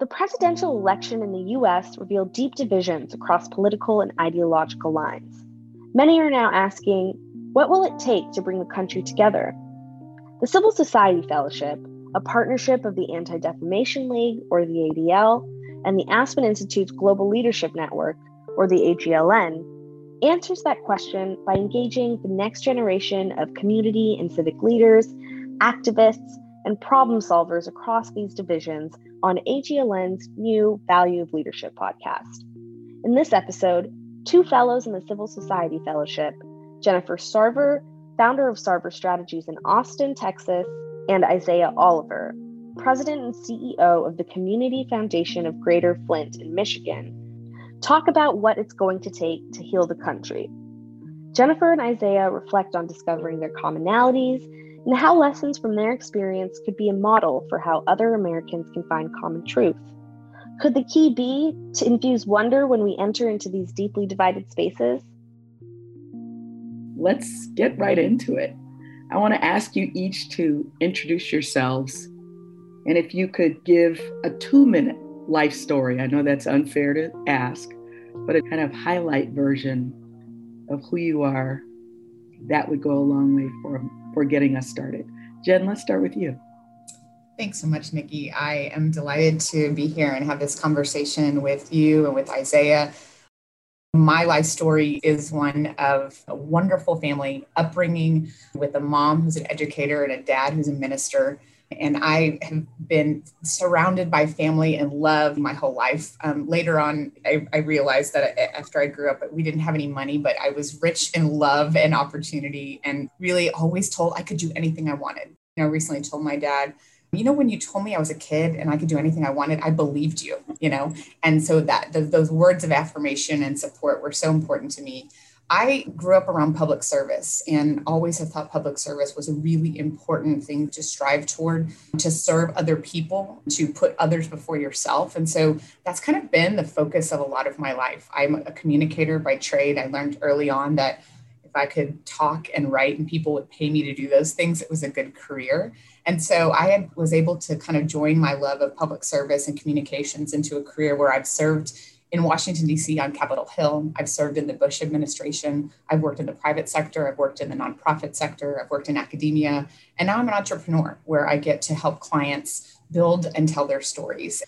The presidential election in the US revealed deep divisions across political and ideological lines. Many are now asking, what will it take to bring the country together? The Civil Society Fellowship, a partnership of the Anti Defamation League, or the ADL, and the Aspen Institute's Global Leadership Network, or the AGLN, answers that question by engaging the next generation of community and civic leaders, activists, and problem solvers across these divisions on AGLN's new Value of Leadership podcast. In this episode, two fellows in the Civil Society Fellowship, Jennifer Sarver, founder of Sarver Strategies in Austin, Texas, and Isaiah Oliver, president and CEO of the Community Foundation of Greater Flint in Michigan, talk about what it's going to take to heal the country. Jennifer and Isaiah reflect on discovering their commonalities and how lessons from their experience could be a model for how other Americans can find common truth. Could the key be to infuse wonder when we enter into these deeply divided spaces? Let's get right into it. I want to ask you each to introduce yourselves. And if you could give a two minute life story, I know that's unfair to ask, but a kind of highlight version of who you are, that would go a long way for for getting us started. Jen, let's start with you. Thanks so much, Nikki. I am delighted to be here and have this conversation with you and with Isaiah. My life story is one of a wonderful family upbringing with a mom who's an educator and a dad who's a minister and I have been surrounded by family and love my whole life. Um, later on, I, I, realized that after I grew up, we didn't have any money, but I was rich in love and opportunity, and really always told I could do anything I wanted. You know, recently told my dad, you know, when you told me I was a kid and I could do anything I wanted, I believed you. You know, and so that the, those words of affirmation and support were so important to me. I grew up around public service and always have thought public service was a really important thing to strive toward, to serve other people, to put others before yourself. And so that's kind of been the focus of a lot of my life. I'm a communicator by trade. I learned early on that if I could talk and write and people would pay me to do those things, it was a good career. And so I had, was able to kind of join my love of public service and communications into a career where I've served in Washington, D.C., on Capitol Hill. I've served in the Bush administration. I've worked in the private sector. I've worked in the nonprofit sector. I've worked in academia. And now I'm an entrepreneur where I get to help clients build and tell their stories.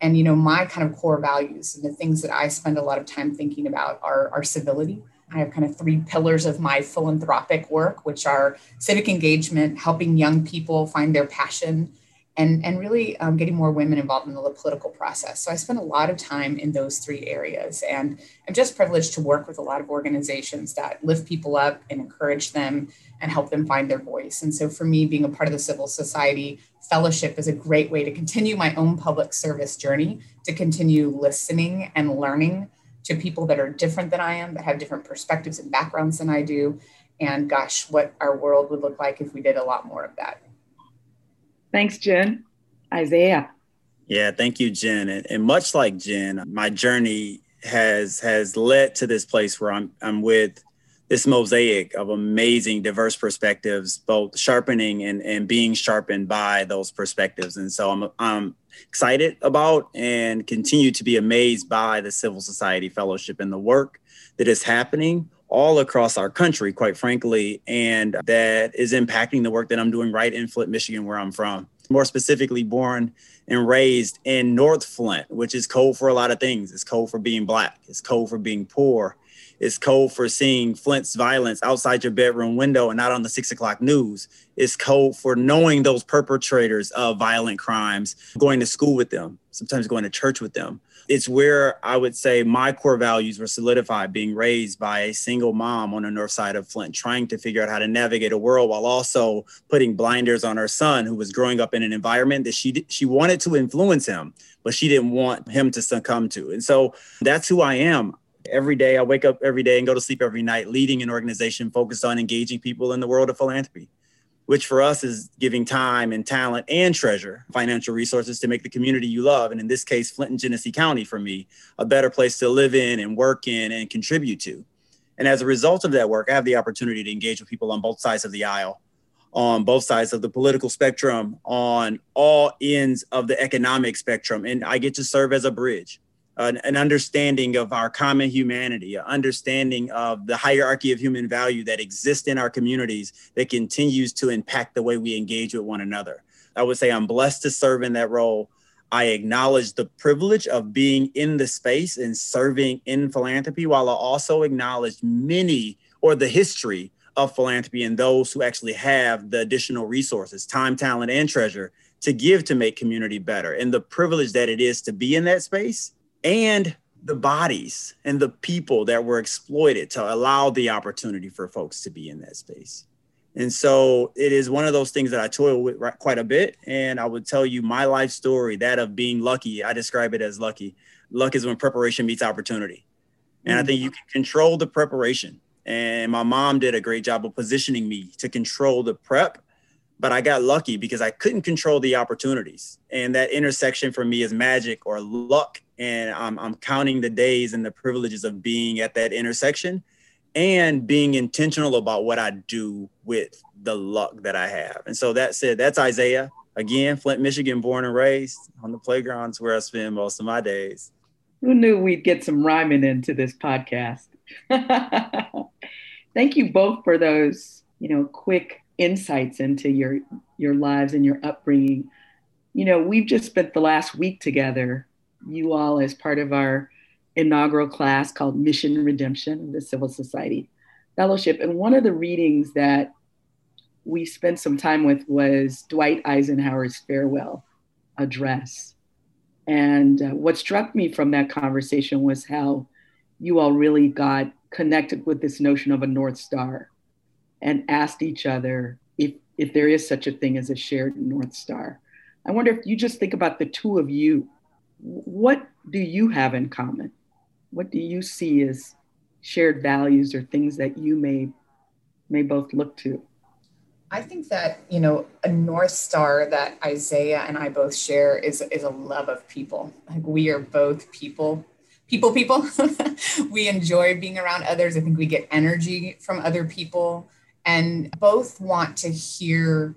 And, you know, my kind of core values and the things that I spend a lot of time thinking about are, are civility. I have kind of three pillars of my philanthropic work, which are civic engagement, helping young people find their passion, and, and really um, getting more women involved in the political process. So I spend a lot of time in those three areas. And I'm just privileged to work with a lot of organizations that lift people up and encourage them and help them find their voice. And so for me, being a part of the civil society fellowship is a great way to continue my own public service journey, to continue listening and learning to people that are different than I am, that have different perspectives and backgrounds than I do. And gosh, what our world would look like if we did a lot more of that. Thanks, Jen. Isaiah. Yeah, thank you, Jen. And, and, much like Jen, my journey has has led to this place where I'm I'm with this mosaic of amazing diverse perspectives, both sharpening and, and being sharpened by those perspectives. And so I'm I'm excited about and continue to be amazed by the Civil Society Fellowship and the work that is happening all across our country, quite frankly, and that is impacting the work that I'm doing right in Flint, Michigan, where I'm from. More specifically, born and raised in North Flint, which is code for a lot of things. It's code for being Black, it's code for being poor, it's code for seeing Flint's violence outside your bedroom window and not on the six o'clock news. It's code for knowing those perpetrators of violent crimes, going to school with them, sometimes going to church with them it's where I would say my core values were solidified being raised by a single mom on the north side of Flint, trying to figure out how to navigate a world while also putting blinders on her son who was growing up in an environment that she she wanted to influence him, but she didn't want him to succumb to. And so that's who I am. Every day I wake up every day and go to sleep every night leading an organization focused on engaging people in the world of philanthropy which for us is giving time and talent and treasure, financial resources to make the community you love, and in this case, Flint and Genesee County for me, a better place to live in and work in and contribute to. And as a result of that work, I have the opportunity to engage with people on both sides of the aisle on both sides of the political spectrum, on all ends of the economic spectrum. And I get to serve as a bridge, an, an, understanding of our common humanity, an understanding of the hierarchy of human value that exists in our communities that continues to impact the way we engage with one another. I would say I'm blessed to serve in that role. I acknowledge the privilege of being in the space and serving in philanthropy, while I also acknowledge many or the history of philanthropy and those who actually have the additional resources, time, talent, and treasure to give to make community better, and the privilege that it is to be in that space, and the bodies and the people that were exploited to allow the opportunity for folks to be in that space. And so it is one of those things that I toil with quite a bit. And I would tell you my life story, that of being lucky, I describe it as lucky. Luck is when preparation meets opportunity. And mm-hmm. I think you can control the preparation. And my mom did a great job of positioning me to control the prep. But I got lucky because I couldn't control the opportunities. And that intersection for me is magic or luck. And I'm, I'm counting the days and the privileges of being at that intersection and being intentional about what I do with the luck that I have. And so that said, that's Isaiah. Again, Flint, Michigan, born and raised on the playgrounds where I spend most of my days. Who knew we'd get some rhyming into this podcast? Thank you both for those, you know, quick insights into your your lives and your upbringing. You know, we've just spent the last week together, you all as part of our inaugural class called Mission Redemption of the Civil Society Fellowship. And one of the readings that we spent some time with was Dwight Eisenhower's farewell address. And uh, what struck me from that conversation was how you all really got connected with this notion of a North Star and asked each other if, if there is such a thing as a shared North Star. I wonder if you just think about the two of you, what do you have in common? what do you see as shared values or things that you may may both look to? I think that you know a north star that Isaiah and I both share is is a love of people. Like we are both people, people, people. we enjoy being around others. I think we get energy from other people, and both want to hear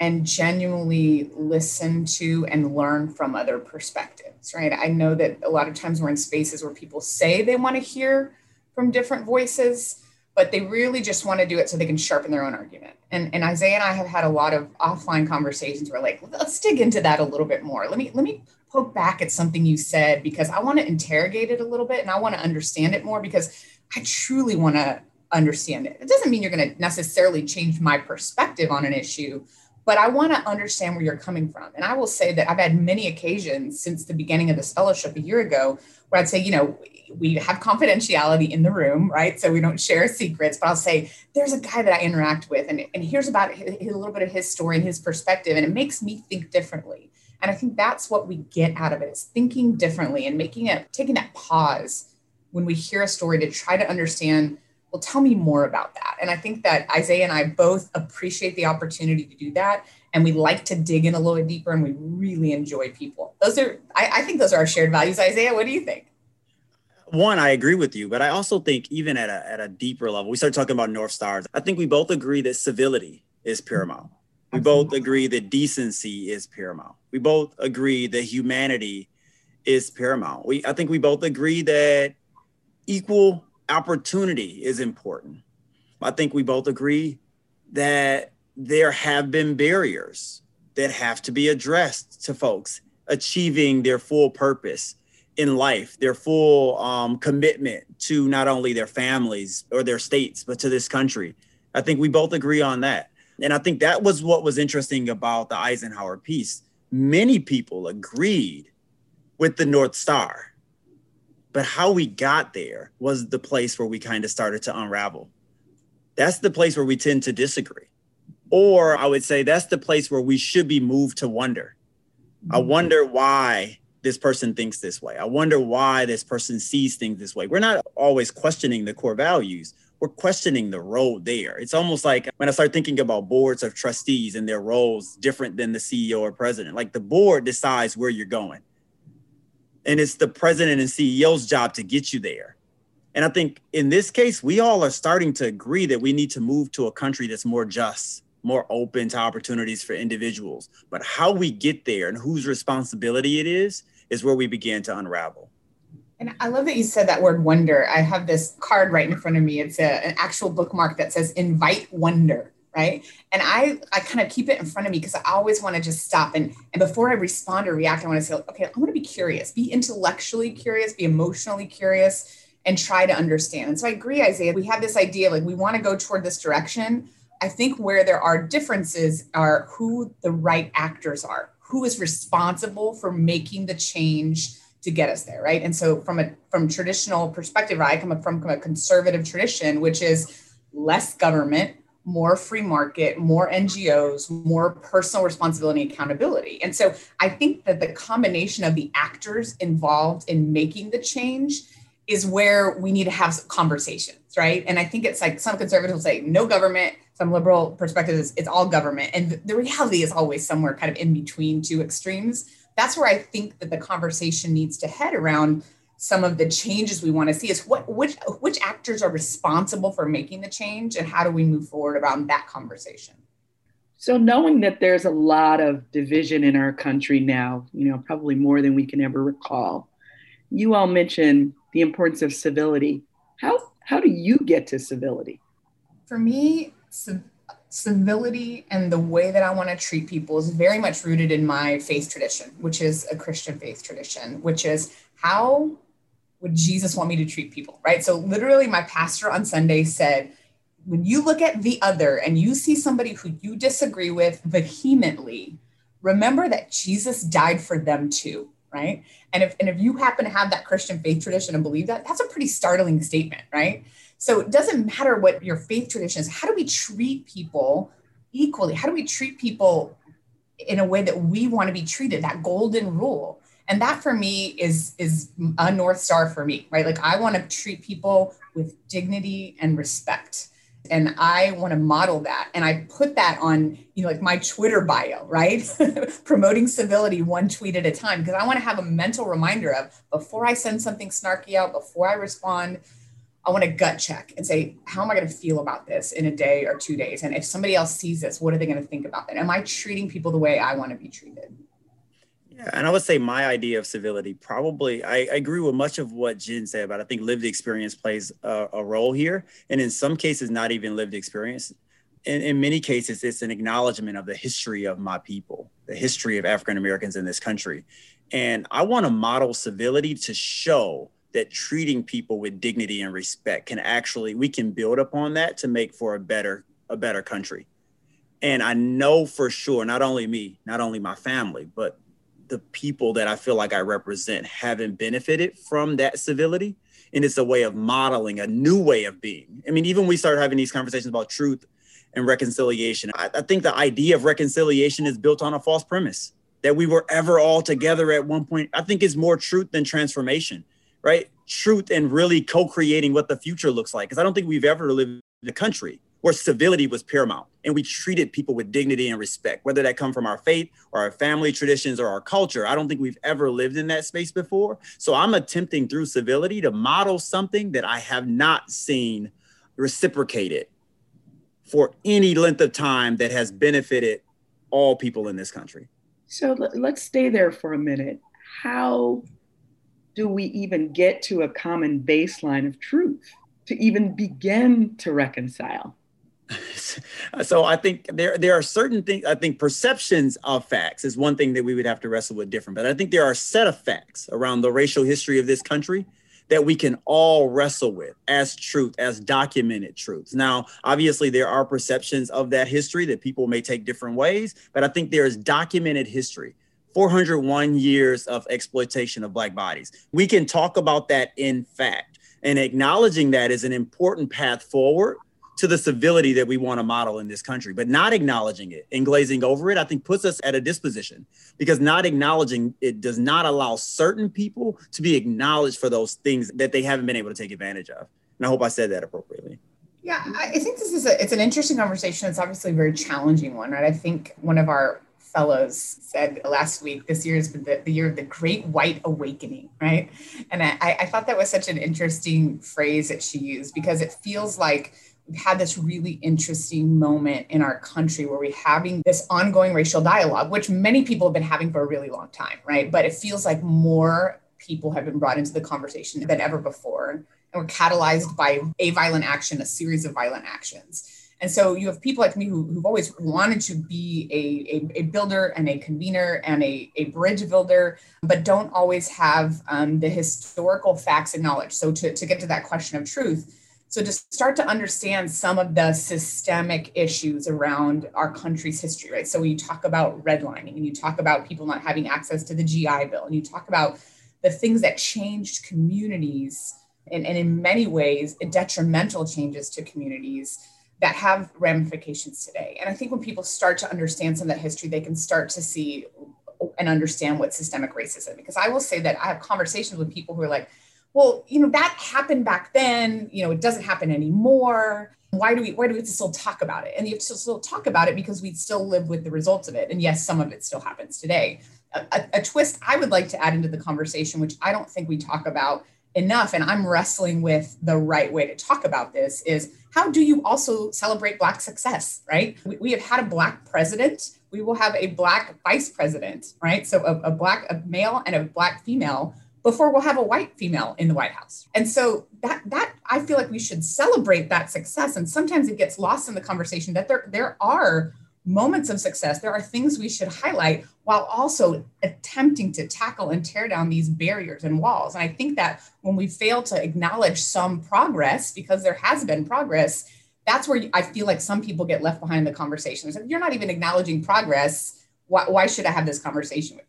and genuinely listen to and learn from other perspectives, right? I know that a lot of times we're in spaces where people say they want to hear from different voices, but they really just want to do it so they can sharpen their own argument. And, and Isaiah and I have had a lot of offline conversations where like, let's dig into that a little bit more. Let me let me poke back at something you said because I want to interrogate it a little bit and I want to understand it more because I truly want to understand it. It doesn't mean you're going to necessarily change my perspective on an issue, but I want to understand where you're coming from. And I will say that I've had many occasions since the beginning of this fellowship a year ago where I'd say, you know, we have confidentiality in the room, right? So we don't share secrets, but I'll say, there's a guy that I interact with, and, and here's about his, a little bit of his story and his perspective, and it makes me think differently. And I think that's what we get out of it is thinking differently and making it, taking that pause when we hear a story to try to understand well, tell me more about that. And I think that Isaiah and I both appreciate the opportunity to do that. And we like to dig in a little bit deeper and we really enjoy people. Those are, I, I think those are our shared values. Isaiah, what do you think? One, I agree with you, but I also think even at a, at a deeper level, we start talking about North Stars. I think we both agree that civility is paramount. We both agree that decency is paramount. We both agree that humanity is paramount. We, I think we both agree that equal opportunity is important. I think we both agree that there have been barriers that have to be addressed to folks achieving their full purpose in life, their full um, commitment to not only their families or their states, but to this country. I think we both agree on that. And I think that was what was interesting about the Eisenhower piece. Many people agreed with the North Star but how we got there was the place where we kind of started to unravel. That's the place where we tend to disagree. Or I would say that's the place where we should be moved to wonder. I mm-hmm. wonder why this person thinks this way. I wonder why this person sees things this way. We're not always questioning the core values. We're questioning the role there. It's almost like when I start thinking about boards of trustees and their roles different than the CEO or president, like the board decides where you're going and it's the president and CEO's job to get you there. And I think in this case, we all are starting to agree that we need to move to a country that's more just, more open to opportunities for individuals. But how we get there and whose responsibility it is, is where we begin to unravel. And I love that you said that word wonder. I have this card right in front of me. It's a, an actual bookmark that says invite wonder, right? And I, I kind of keep it in front of me because I always want to just stop and, and before I respond or react, I want to say, okay, I want to be curious, be intellectually curious, be emotionally curious, and try to understand. And so I agree, Isaiah. We have this idea like we want to go toward this direction. I think where there are differences are who the right actors are, who is responsible for making the change to get us there, right? And so from a from traditional perspective, I come from, from a conservative tradition, which is less government, more free market, more NGOs, more personal responsibility and accountability. And so I think that the combination of the actors involved in making the change is where we need to have conversations, right? And I think it's like some conservatives will say no government, some liberal perspectives, it's all government. And the reality is always somewhere kind of in between two extremes that's where I think that the conversation needs to head around some of the changes we want to see is what which which actors are responsible for making the change and how do we move forward about that conversation? So knowing that there's a lot of division in our country now you know probably more than we can ever recall you all mentioned the importance of civility. How how do you get to civility? For me civility and the way that I want to treat people is very much rooted in my faith tradition, which is a Christian faith tradition, which is how would Jesus want me to treat people, right? So, literally, my pastor on Sunday said, when you look at the other and you see somebody who you disagree with vehemently, remember that Jesus died for them too, right? And if, and if you happen to have that Christian faith tradition and believe that, that's a pretty startling statement, right? So it doesn't matter what your faith tradition is. How do we treat people equally? How do we treat people in a way that we want to be treated? That golden rule. And that for me is is a north star for me, right? Like I want to treat people with dignity and respect. And I want to model that. And I put that on, you know, like my Twitter bio, right? Promoting civility one tweet at a time, because I want to have a mental reminder of before I send something snarky out, before I respond, I want to gut check and say, how am I going to feel about this in a day or two days? And if somebody else sees this, what are they going to think about that? Am I treating people the way I want to be treated? Yeah, and I would say my idea of civility probably, I, I agree with much of what Jen said, but I think lived experience plays a, a role here. And in some cases, not even lived experience. In, in many cases, it's an acknowledgement of the history of my people, the history of African Americans in this country. And I want to model civility to show that treating people with dignity and respect can actually we can build upon that to make for a better a better country and i know for sure not only me not only my family but the people that i feel like i represent haven't benefited from that civility. And it's a way of modeling a new way of being. I mean even we start having these conversations about truth and reconciliation. I, I think the idea of reconciliation is built on a false premise that we were ever all together at one point. I think it's more truth than transformation right? Truth and really co-creating what the future looks like. Because I don't think we've ever lived in a country where civility was paramount and we treated people with dignity and respect, whether that come from our faith or our family traditions or our culture. I don't think we've ever lived in that space before. So I'm attempting through civility to model something that I have not seen reciprocated for any length of time that has benefited all people in this country. So let's stay there for a minute. How do we even get to a common baseline of truth to even begin to reconcile? so I think there there are certain things. I think perceptions of facts is one thing that we would have to wrestle with different. But I think there are a set of facts around the racial history of this country that we can all wrestle with as truth, as documented truths. Now, obviously, there are perceptions of that history that people may take different ways, but I think there is documented history 401 years of exploitation of Black bodies. We can talk about that in fact, and acknowledging that is an important path forward to the civility that we want to model in this country. But not acknowledging it and glazing over it, I think puts us at a disposition because not acknowledging it does not allow certain people to be acknowledged for those things that they haven't been able to take advantage of. And I hope I said that appropriately. Yeah, I think this is a it's an interesting conversation. It's obviously a very challenging one, right? I think one of our fellows said last week, this year has been the, the year of the great white awakening, right? And I, I thought that was such an interesting phrase that she used because it feels like we've had this really interesting moment in our country where we're having this ongoing racial dialogue, which many people have been having for a really long time, right? But it feels like more people have been brought into the conversation than ever before. And we're catalyzed by a violent action, a series of violent actions. And so you have people like me who, have always wanted to be a, a, a, builder and a convener and a, a bridge builder, but don't always have um, the historical facts and knowledge. So to, to get to that question of truth, so to start to understand some of the systemic issues around our country's history, right? So when you talk about redlining and you talk about people not having access to the GI Bill and you talk about the things that changed communities and, and in many ways detrimental changes to communities that have ramifications today. And I think when people start to understand some of that history, they can start to see and understand what systemic racism. Because I will say that I have conversations with people who are like, well, you know, that happened back then, you know, it doesn't happen anymore. Why do we why do we still talk about it? And you have to still talk about it because we still live with the results of it. And yes, some of it still happens today. A, a, a twist I would like to add into the conversation, which I don't think we talk about enough, and I'm wrestling with the right way to talk about this, is how do you also celebrate Black success, right? We, we have had a Black president. We will have a Black vice president, right? So a, a Black a male and a Black female before we'll have a white female in the White House. And so that that I feel like we should celebrate that success. And sometimes it gets lost in the conversation that there there are moments of success. There are things we should highlight while also attempting to tackle and tear down these barriers and walls. And I think that when we fail to acknowledge some progress, because there has been progress, that's where I feel like some people get left behind in the conversation. So you're not even acknowledging progress. Why, why should I have this conversation with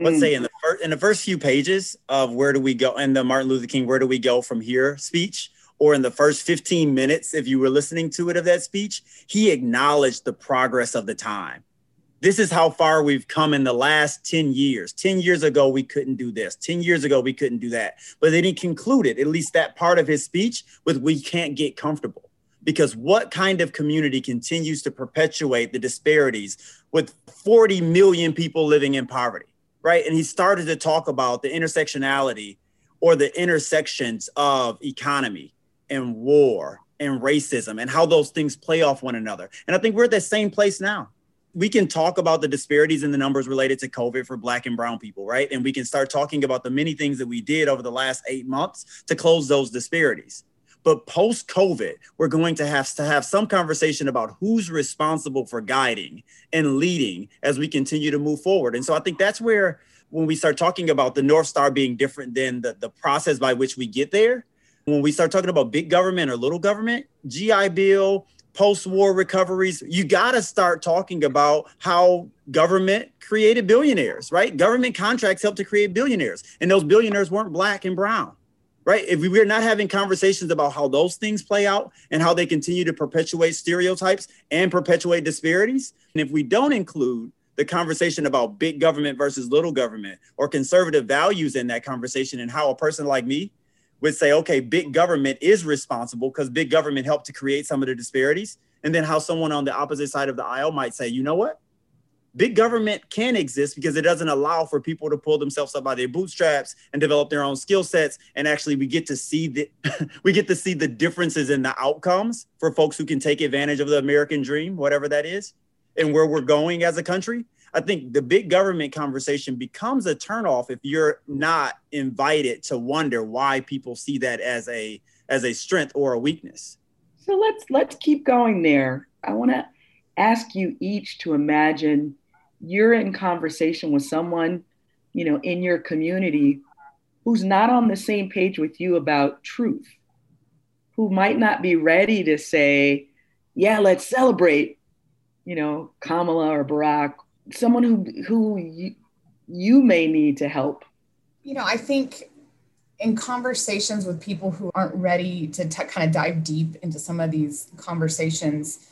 Let's mm. say in the first in the first few pages of where do we go in the Martin Luther King, where do we go from here speech, or in the first 15 minutes, if you were listening to it of that speech, he acknowledged the progress of the time. This is how far we've come in the last 10 years. 10 years ago, we couldn't do this. 10 years ago, we couldn't do that. But then he concluded, at least that part of his speech, with we can't get comfortable. Because what kind of community continues to perpetuate the disparities with 40 million people living in poverty, right? And he started to talk about the intersectionality or the intersections of economy, and war and racism and how those things play off one another. And I think we're at that same place now. We can talk about the disparities in the numbers related to COVID for Black and Brown people, right? And we can start talking about the many things that we did over the last eight months to close those disparities. But post COVID, we're going to have to have some conversation about who's responsible for guiding and leading as we continue to move forward. And so I think that's where, when we start talking about the North Star being different than the, the process by which we get there, when we start talking about big government or little government, GI Bill, post war recoveries, you got to start talking about how government created billionaires, right? Government contracts helped to create billionaires, and those billionaires weren't black and brown, right? If we're not having conversations about how those things play out and how they continue to perpetuate stereotypes and perpetuate disparities, and if we don't include the conversation about big government versus little government or conservative values in that conversation and how a person like me would say, okay, big government is responsible because big government helped to create some of the disparities. And then how someone on the opposite side of the aisle might say, you know what? Big government can exist because it doesn't allow for people to pull themselves up by their bootstraps and develop their own skill sets. And actually, we get to see the we get to see the differences in the outcomes for folks who can take advantage of the American dream, whatever that is, and where we're going as a country. I think the big government conversation becomes a turnoff if you're not invited to wonder why people see that as a as a strength or a weakness. So let's let's keep going there. I want to ask you each to imagine you're in conversation with someone, you know, in your community who's not on the same page with you about truth, who might not be ready to say, yeah, let's celebrate, you know, Kamala or Barack someone who who you, you may need to help? You know, I think in conversations with people who aren't ready to t- kind of dive deep into some of these conversations,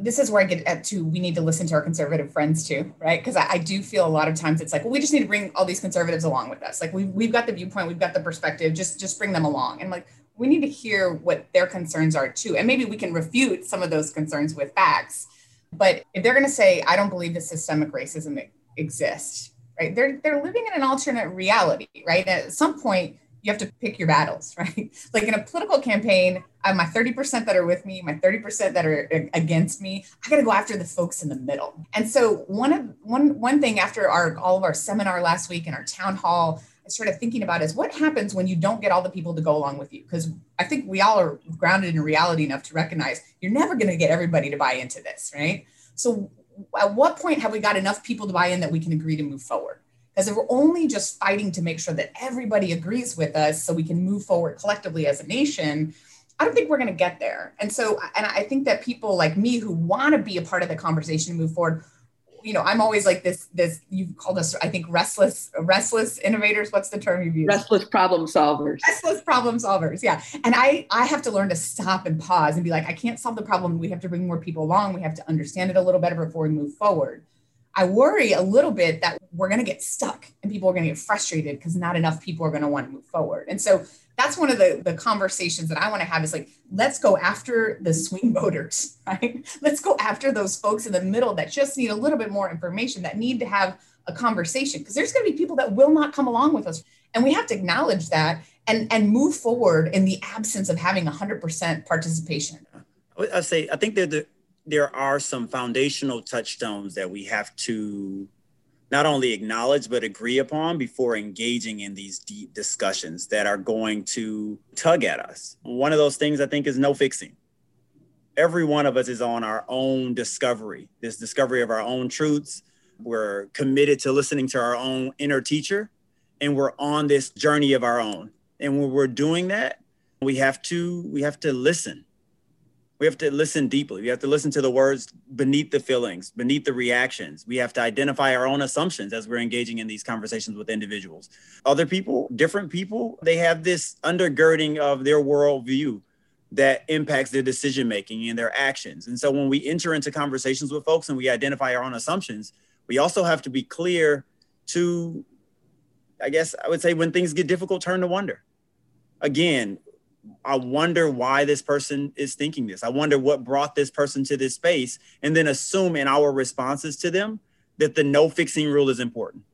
this is where I get at to we need to listen to our conservative friends too, right? Because I, I, do feel a lot of times it's like, well, we just need to bring all these conservatives along with us. Like we've, we've got the viewpoint, we've got the perspective, just just bring them along. And like we need to hear what their concerns are too. And maybe we can refute some of those concerns with facts. But if they're going to say, I don't believe the systemic racism exists, right? They're, they're living in an alternate reality, right? At some point, you have to pick your battles, right? Like in a political campaign, I have my 30% that are with me, my 30% that are against me. I got to go after the folks in the middle. And so one of one one thing after our all of our seminar last week and our town hall, I started thinking about is what happens when you don't get all the people to go along with you? Because I think we all are grounded in reality enough to recognize you're never going to get everybody to buy into this, right? So at what point have we got enough people to buy in that we can agree to move forward? Because if we're only just fighting to make sure that everybody agrees with us so we can move forward collectively as a nation, I don't think we're going to get there. And so, and I think that people like me who want to be a part of the conversation and move forward, you know, I'm always like this, this, you've called us, I think, restless, restless innovators. What's the term you've used? Restless problem solvers. Restless problem solvers. Yeah. And I, I have to learn to stop and pause and be like, I can't solve the problem. We have to bring more people along. We have to understand it a little better before we move forward. I worry a little bit that we're going to get stuck and people are going to get frustrated because not enough people are going to want to move forward. And so that's one of the, the conversations that I want to have is like, let's go after the swing voters, right? Let's go after those folks in the middle that just need a little bit more information, that need to have a conversation because there's going to be people that will not come along with us. And we have to acknowledge that and, and move forward in the absence of having 100% participation. I say, I think they're the, there are some foundational touchstones that we have to not only acknowledge but agree upon before engaging in these deep discussions that are going to tug at us. One of those things I think is no fixing. Every one of us is on our own discovery, this discovery of our own truths. We're committed to listening to our own inner teacher, and we're on this journey of our own. And when we're doing that, we have to we have to listen we have to listen deeply. We have to listen to the words beneath the feelings, beneath the reactions. We have to identify our own assumptions as we're engaging in these conversations with individuals. Other people, different people, they have this undergirding of their worldview that impacts their decision making and their actions. And so when we enter into conversations with folks and we identify our own assumptions, we also have to be clear to, I guess I would say, when things get difficult, turn to wonder. Again, I wonder why this person is thinking this. I wonder what brought this person to this space, and then assume in our responses to them that the no fixing rule is important.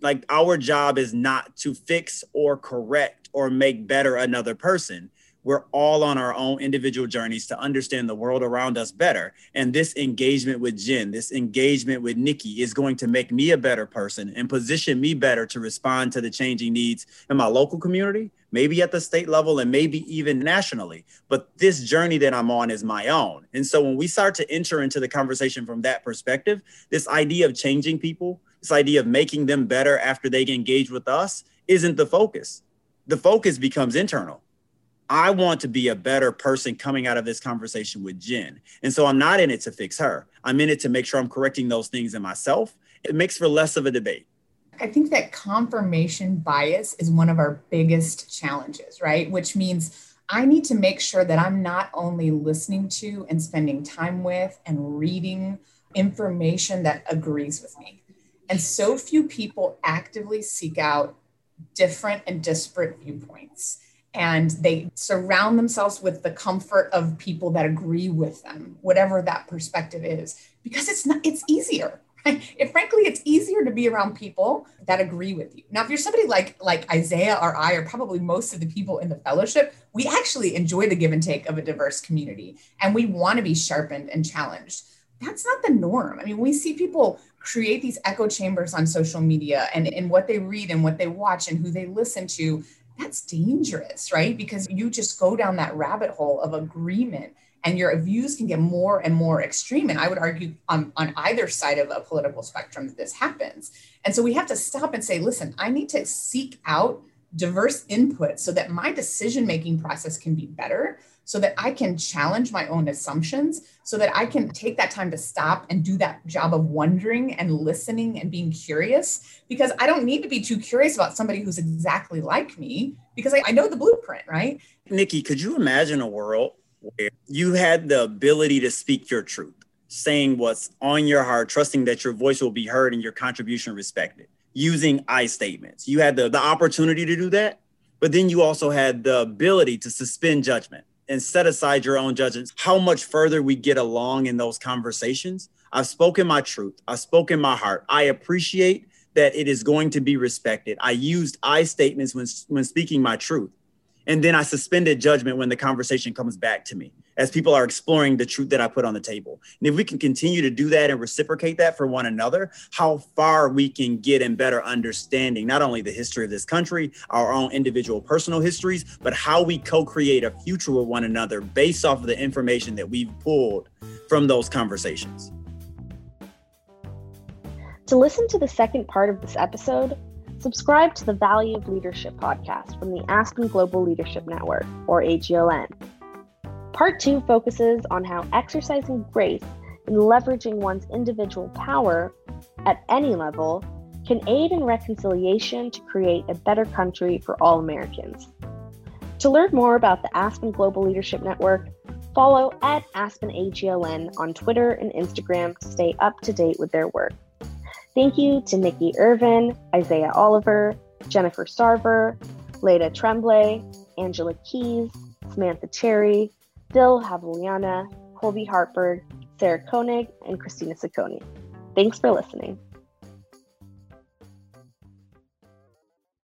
Like our job is not to fix or correct or make better another person we're all on our own individual journeys to understand the world around us better. And this engagement with Jen, this engagement with Nikki is going to make me a better person and position me better to respond to the changing needs in my local community, maybe at the state level and maybe even nationally. But this journey that I'm on is my own. And so when we start to enter into the conversation from that perspective, this idea of changing people, this idea of making them better after they engage with us isn't the focus. The focus becomes internal I want to be a better person coming out of this conversation with Jen. And so I'm not in it to fix her. I'm in it to make sure I'm correcting those things in myself. It makes for less of a debate. I think that confirmation bias is one of our biggest challenges, right? Which means I need to make sure that I'm not only listening to and spending time with and reading information that agrees with me. And so few people actively seek out different and disparate viewpoints and they surround themselves with the comfort of people that agree with them whatever that perspective is because it's not it's easier frankly it's easier to be around people that agree with you. Now if you're somebody like like isaiah or i or probably most of the people in the fellowship we actually enjoy the give and take of a diverse community and we want to be sharpened and challenged. That's not the norm. I mean we see people create these echo chambers on social media and in what they read and what they watch and who they listen to. That's dangerous, right? Because you just go down that rabbit hole of agreement and your views can get more and more extreme. And I would argue on, on either side of a political spectrum that this happens. And so we have to stop and say, listen, I need to seek out diverse input so that my decision making process can be better so that I can challenge my own assumptions, so that I can take that time to stop and do that job of wondering and listening and being curious. Because I don't need to be too curious about somebody who's exactly like me because I, I know the blueprint, right? Nikki, could you imagine a world where you had the ability to speak your truth, saying what's on your heart, trusting that your voice will be heard and your contribution respected, using I statements? You had the, the opportunity to do that, but then you also had the ability to suspend judgment and set aside your own judgments, how much further we get along in those conversations. I've spoken my truth. I've spoken my heart. I appreciate that it is going to be respected. I used I statements when, when speaking my truth. And then I suspended judgment when the conversation comes back to me as people are exploring the truth that I put on the table. And if we can continue to do that and reciprocate that for one another, how far we can get in better understanding not only the history of this country, our own individual personal histories, but how we co create a future with one another based off of the information that we've pulled from those conversations. To listen to the second part of this episode, subscribe to the Value of Leadership podcast from the Aspen Global Leadership Network, or AGLN. Part two focuses on how exercising grace and leveraging one's individual power at any level can aid in reconciliation to create a better country for all Americans. To learn more about the Aspen Global Leadership Network, follow at Aspen AGLN on Twitter and Instagram to stay up to date with their work. Thank you to Nikki Irvin, Isaiah Oliver, Jennifer Sarver, Leda Tremblay, Angela Keys, Samantha Cherry, Dill Havliana, Colby Hartberg, Sarah Koenig, and Christina Ciccone. Thanks for listening.